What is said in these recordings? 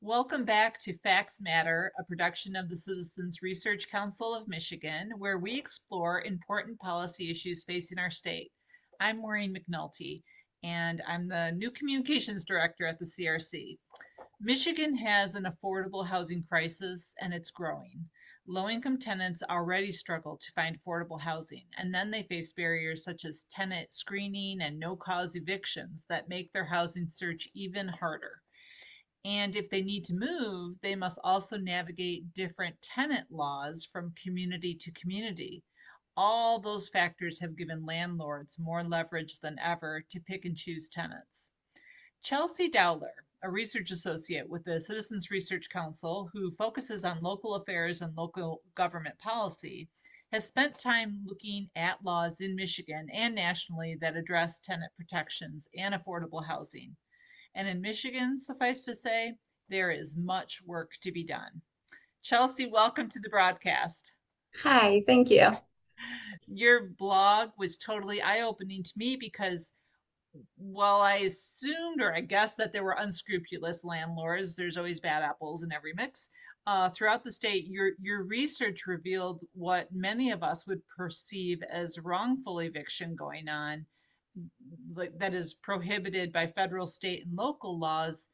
Welcome back to Facts Matter, a production of the Citizens Research Council of Michigan, where we explore important policy issues facing our state. I'm Maureen McNulty, and I'm the new communications director at the CRC. Michigan has an affordable housing crisis, and it's growing. Low income tenants already struggle to find affordable housing, and then they face barriers such as tenant screening and no cause evictions that make their housing search even harder. And if they need to move, they must also navigate different tenant laws from community to community. All those factors have given landlords more leverage than ever to pick and choose tenants. Chelsea Dowler, a research associate with the Citizens Research Council who focuses on local affairs and local government policy, has spent time looking at laws in Michigan and nationally that address tenant protections and affordable housing. And in Michigan, suffice to say, there is much work to be done. Chelsea, welcome to the broadcast. Hi, thank you. Your blog was totally eye opening to me because while I assumed or I guessed that there were unscrupulous landlords, there's always bad apples in every mix. Uh, throughout the state, your your research revealed what many of us would perceive as wrongful eviction going on that is prohibited by federal, state, and local laws,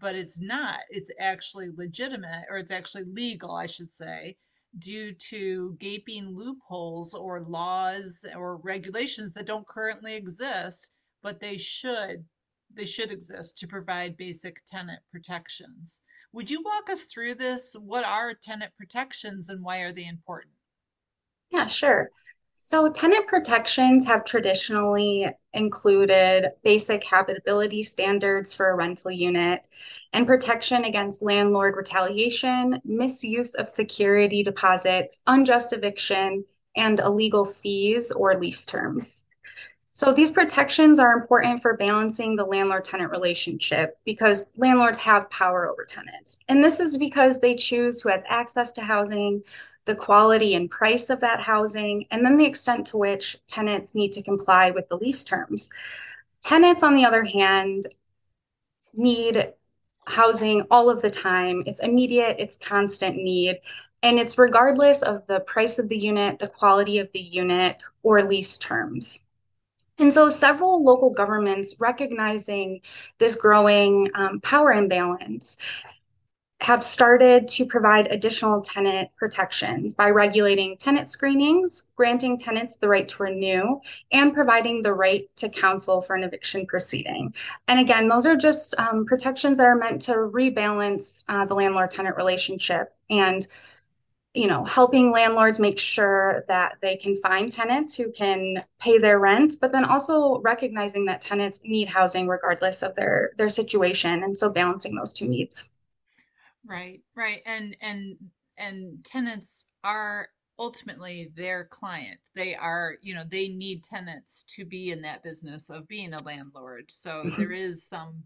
but it's not. It's actually legitimate, or it's actually legal, I should say, due to gaping loopholes or laws or regulations that don't currently exist, but they should they should exist to provide basic tenant protections. Would you walk us through this? What are tenant protections and why are they important? Yeah, sure. So, tenant protections have traditionally included basic habitability standards for a rental unit and protection against landlord retaliation, misuse of security deposits, unjust eviction, and illegal fees or lease terms. So, these protections are important for balancing the landlord tenant relationship because landlords have power over tenants. And this is because they choose who has access to housing, the quality and price of that housing, and then the extent to which tenants need to comply with the lease terms. Tenants, on the other hand, need housing all of the time. It's immediate, it's constant need, and it's regardless of the price of the unit, the quality of the unit, or lease terms. And so, several local governments recognizing this growing um, power imbalance have started to provide additional tenant protections by regulating tenant screenings, granting tenants the right to renew, and providing the right to counsel for an eviction proceeding. And again, those are just um, protections that are meant to rebalance uh, the landlord tenant relationship and you know helping landlords make sure that they can find tenants who can pay their rent but then also recognizing that tenants need housing regardless of their their situation and so balancing those two needs Right, right. And and and tenants are ultimately their client. They are, you know, they need tenants to be in that business of being a landlord. So mm-hmm. there is some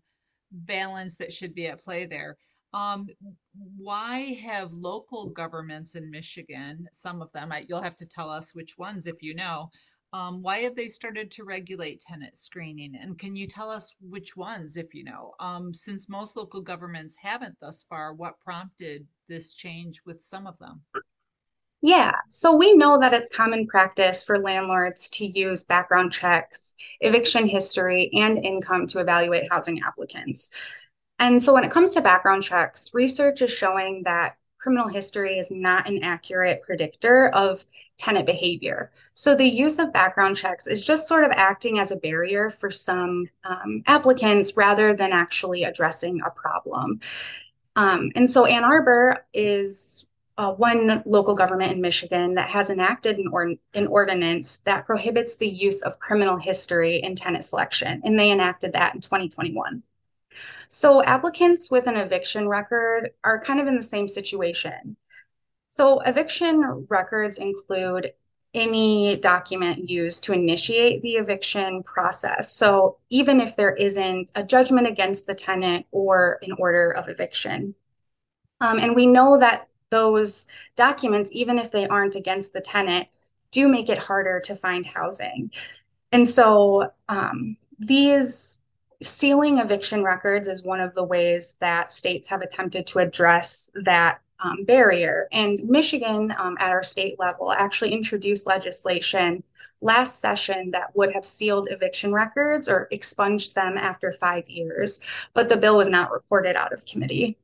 balance that should be at play there. Um, why have local governments in Michigan, some of them, you'll have to tell us which ones if you know, um, why have they started to regulate tenant screening? And can you tell us which ones, if you know? Um, since most local governments haven't thus far, what prompted this change with some of them? Yeah, so we know that it's common practice for landlords to use background checks, eviction history, and income to evaluate housing applicants. And so when it comes to background checks, research is showing that criminal history is not an accurate predictor of tenant behavior. So the use of background checks is just sort of acting as a barrier for some um, applicants rather than actually addressing a problem. Um, and so Ann Arbor is uh, one local government in Michigan that has enacted an, or- an ordinance that prohibits the use of criminal history in tenant selection, and they enacted that in 2021. So applicants with an eviction record are kind of in the same situation. So eviction records include any document used to initiate the eviction process. So even if there isn't a judgment against the tenant or an order of eviction. Um, and we know that those documents, even if they aren't against the tenant, do make it harder to find housing. And so um, these sealing eviction records is one of the ways that states have attempted to address that um, barrier. And Michigan, um, at our state level, actually introduced legislation last session that would have sealed eviction records or expunged them after five years, but the bill was not reported out of committee.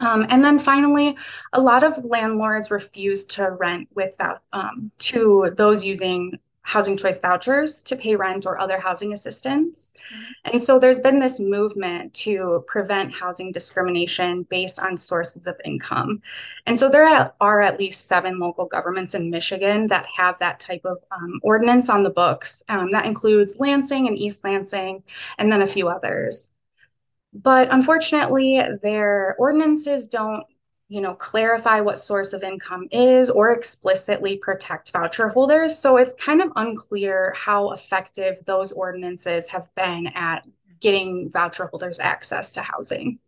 Um, and then finally, a lot of landlords refuse to rent without um, to those using housing choice vouchers to pay rent or other housing assistance. Mm-hmm. And so there's been this movement to prevent housing discrimination based on sources of income. And so there are at least seven local governments in Michigan that have that type of um, ordinance on the books. Um, that includes Lansing and East Lansing, and then a few others. But unfortunately, their ordinances don't you know, clarify what source of income is or explicitly protect voucher holders. So it's kind of unclear how effective those ordinances have been at getting voucher holders access to housing.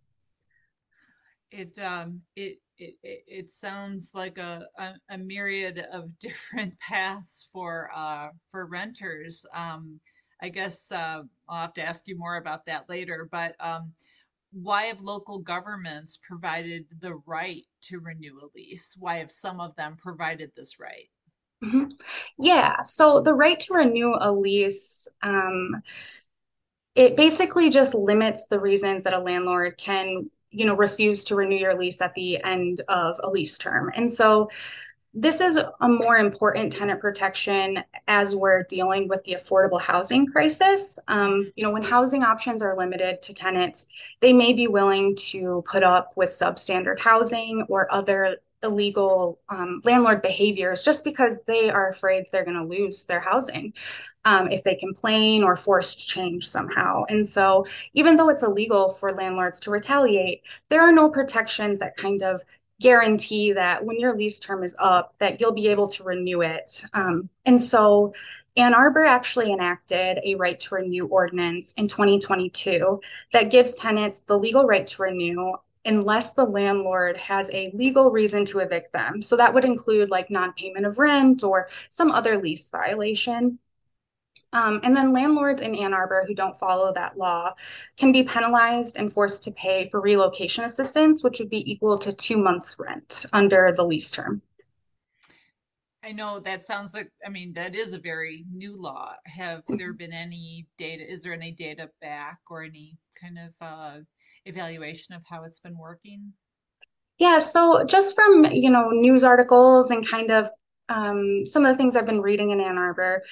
It um it it, it sounds like a, a, a myriad of different paths for uh for renters. Um I guess uh, I'll have to ask you more about that later, but um why have local governments provided the right to renew a lease? Why have some of them provided this right? Mm-hmm. Yeah, so the right to renew a lease, um, it basically just limits the reasons that a landlord can, you know, refuse to renew your lease at the end of a lease term. And so this is a more important tenant protection as we're dealing with the affordable housing crisis. Um, you know, when housing options are limited to tenants, they may be willing to put up with substandard housing or other illegal um, landlord behaviors just because they are afraid they're going to lose their housing um, if they complain or force change somehow. And so, even though it's illegal for landlords to retaliate, there are no protections that kind of guarantee that when your lease term is up that you'll be able to renew it. Um, and so ann arbor actually enacted a right to renew ordinance in 2022 that gives tenants the legal right to renew unless the landlord has a legal reason to evict them. So that would include like non-payment of rent or some other lease violation um, and then landlords in Ann Arbor who don't follow that law can be penalized and forced to pay for relocation assistance, which would be equal to two months' rent under the lease term. I know that sounds like, I mean, that is a very new law. Have there been any data? Is there any data back or any kind of uh, evaluation of how it's been working? Yeah, so just from, you know, news articles and kind of um, some of the things I've been reading in Ann Arbor,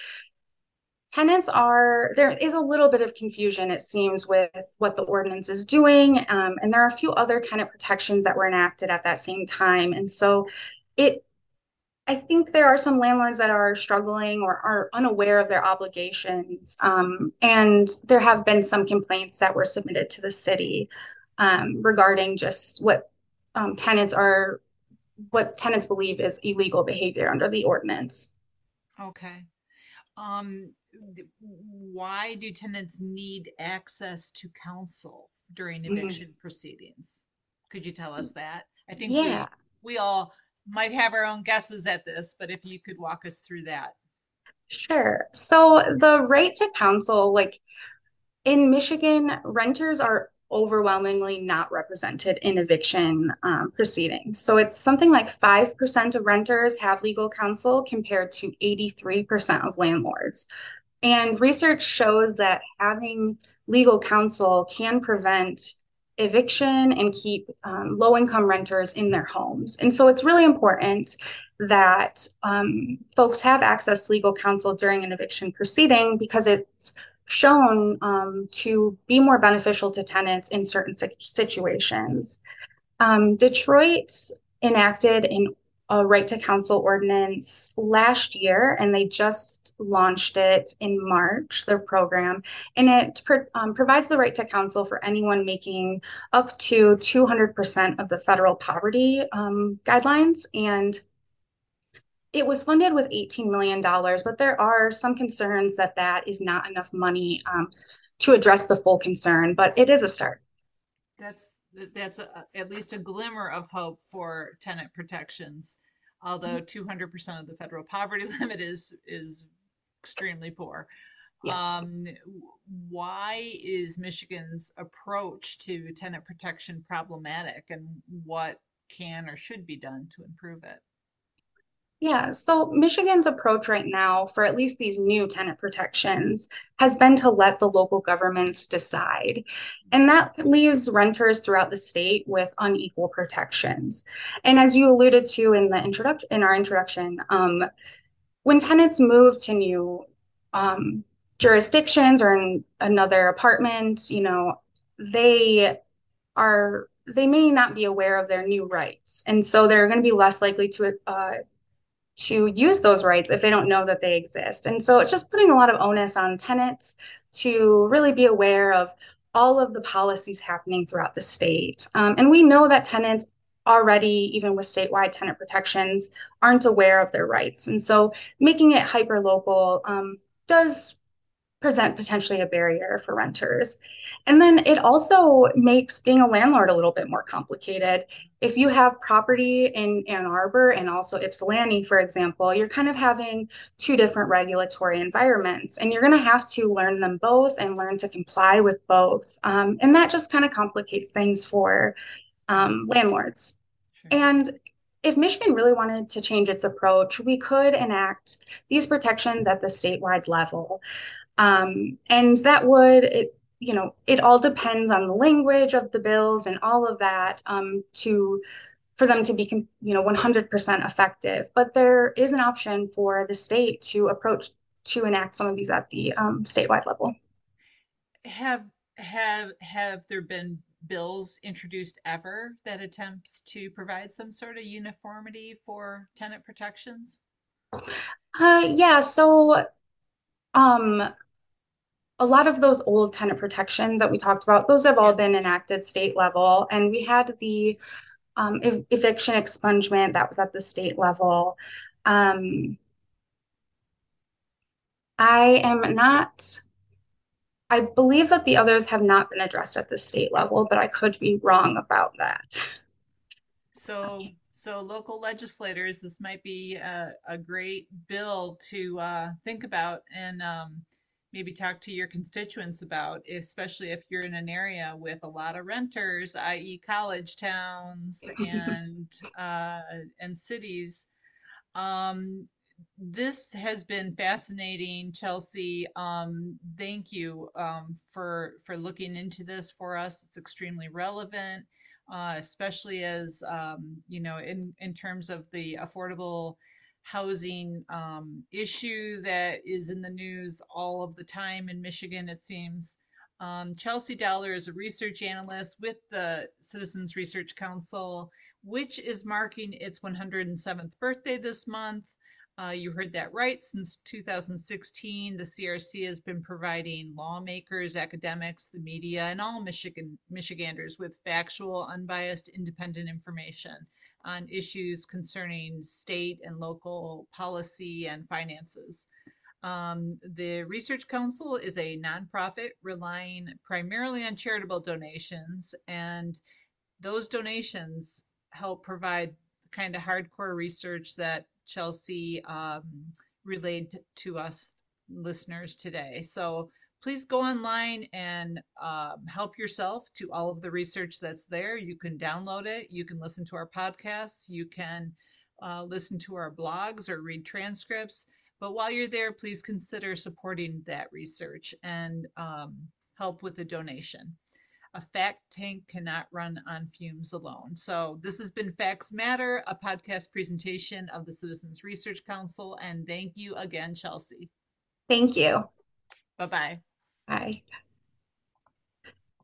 tenants are there is a little bit of confusion it seems with what the ordinance is doing um, and there are a few other tenant protections that were enacted at that same time and so it i think there are some landlords that are struggling or are unaware of their obligations um, and there have been some complaints that were submitted to the city um, regarding just what um, tenants are what tenants believe is illegal behavior under the ordinance. Okay. Um why do tenants need access to counsel during mm-hmm. eviction mm-hmm. proceedings? Could you tell us that? I think yeah. we, we all might have our own guesses at this, but if you could walk us through that. Sure. So the right to counsel, like in Michigan, renters are overwhelmingly not represented in eviction um, proceedings. So it's something like 5% of renters have legal counsel compared to 83% of landlords. And research shows that having legal counsel can prevent eviction and keep um, low income renters in their homes. And so it's really important that um, folks have access to legal counsel during an eviction proceeding because it's shown um, to be more beneficial to tenants in certain situations. Um, Detroit enacted an a right to counsel ordinance last year, and they just launched it in March, their program. And it um, provides the right to counsel for anyone making up to 200% of the federal poverty um, guidelines. And it was funded with $18 million, but there are some concerns that that is not enough money um, to address the full concern, but it is a start. That's that's a, at least a glimmer of hope for tenant protections although 200% mm-hmm. of the federal poverty limit is is extremely poor Yes. Um, why is Michigan's approach to tenant protection problematic and what can or should be done to improve it? Yeah, so Michigan's approach right now for at least these new tenant protections has been to let the local governments decide. And that leaves renters throughout the state with unequal protections. And as you alluded to in the introduction in our introduction, um, when tenants move to new um, jurisdictions or in another apartment, you know, they are they may not be aware of their new rights. And so they're going to be less likely to uh, to use those rights if they don't know that they exist. And so it's just putting a lot of onus on tenants to really be aware of all of the policies happening throughout the state. Um, and we know that tenants already, even with statewide tenant protections, aren't aware of their rights. And so making it hyper local um, does present potentially a barrier for renters. And then it also makes being a landlord a little bit more complicated. If you have property in Ann Arbor and also Ypsilanti, for example, you're kind of having two different regulatory environments, and you're going to have to learn them both and learn to comply with both. Um, and that just kind of complicates things for um, landlords. Sure. And if Michigan really wanted to change its approach, we could enact these protections at the statewide level. Um, and that would, it, you know, it all depends on the language of the bills and all of that um, to for them to be, you know, 100% effective. But there is an option for the state to approach to enact some of these at the um, statewide level. Have have have there been bills introduced ever that attempts to provide some sort of uniformity for tenant protections? Uh, yeah, so um, a lot of those old tenant protections that we talked about, those have all been enacted state level. And we had the um, ev eviction expungement that was at the state level. Um, I am not, I believe that the others have not been addressed at the state level, but I could be wrong about that. So, so local legislators, this might be a, a great bill to uh, think about and um, maybe talk to your constituents about, especially if you're in an area with a lot of renters, i.e., college towns and uh, and cities. Um, this has been fascinating, Chelsea. Um, thank you um, for for looking into this for us. It's extremely relevant, uh, especially as um, you know, in in terms of the affordable housing um, issue that is in the news all of the time in Michigan. It seems. Um, Chelsea Dowler is a research analyst with the Citizens Research Council, which is marking its 107th birthday this month. Uh, you heard that right. Since 2016, the CRC has been providing lawmakers, academics, the media, and all Michigan Michiganders with factual, unbiased, independent information on issues concerning state and local policy and finances. Um, the Research Council is a nonprofit relying primarily on charitable donations, and those donations help provide the kind of hardcore research that Chelsea um, relayed to us listeners today. So please go online and um, help yourself to all of the research that's there. You can download it, you can listen to our podcasts, you can uh, listen to our blogs or read transcripts. But while you're there, please consider supporting that research and um, help with the donation a fact tank cannot run on fumes alone. So, this has been Facts Matter, a podcast presentation of the Citizens Research Council. And thank you again, Chelsea. Thank you. Bye bye. Bye.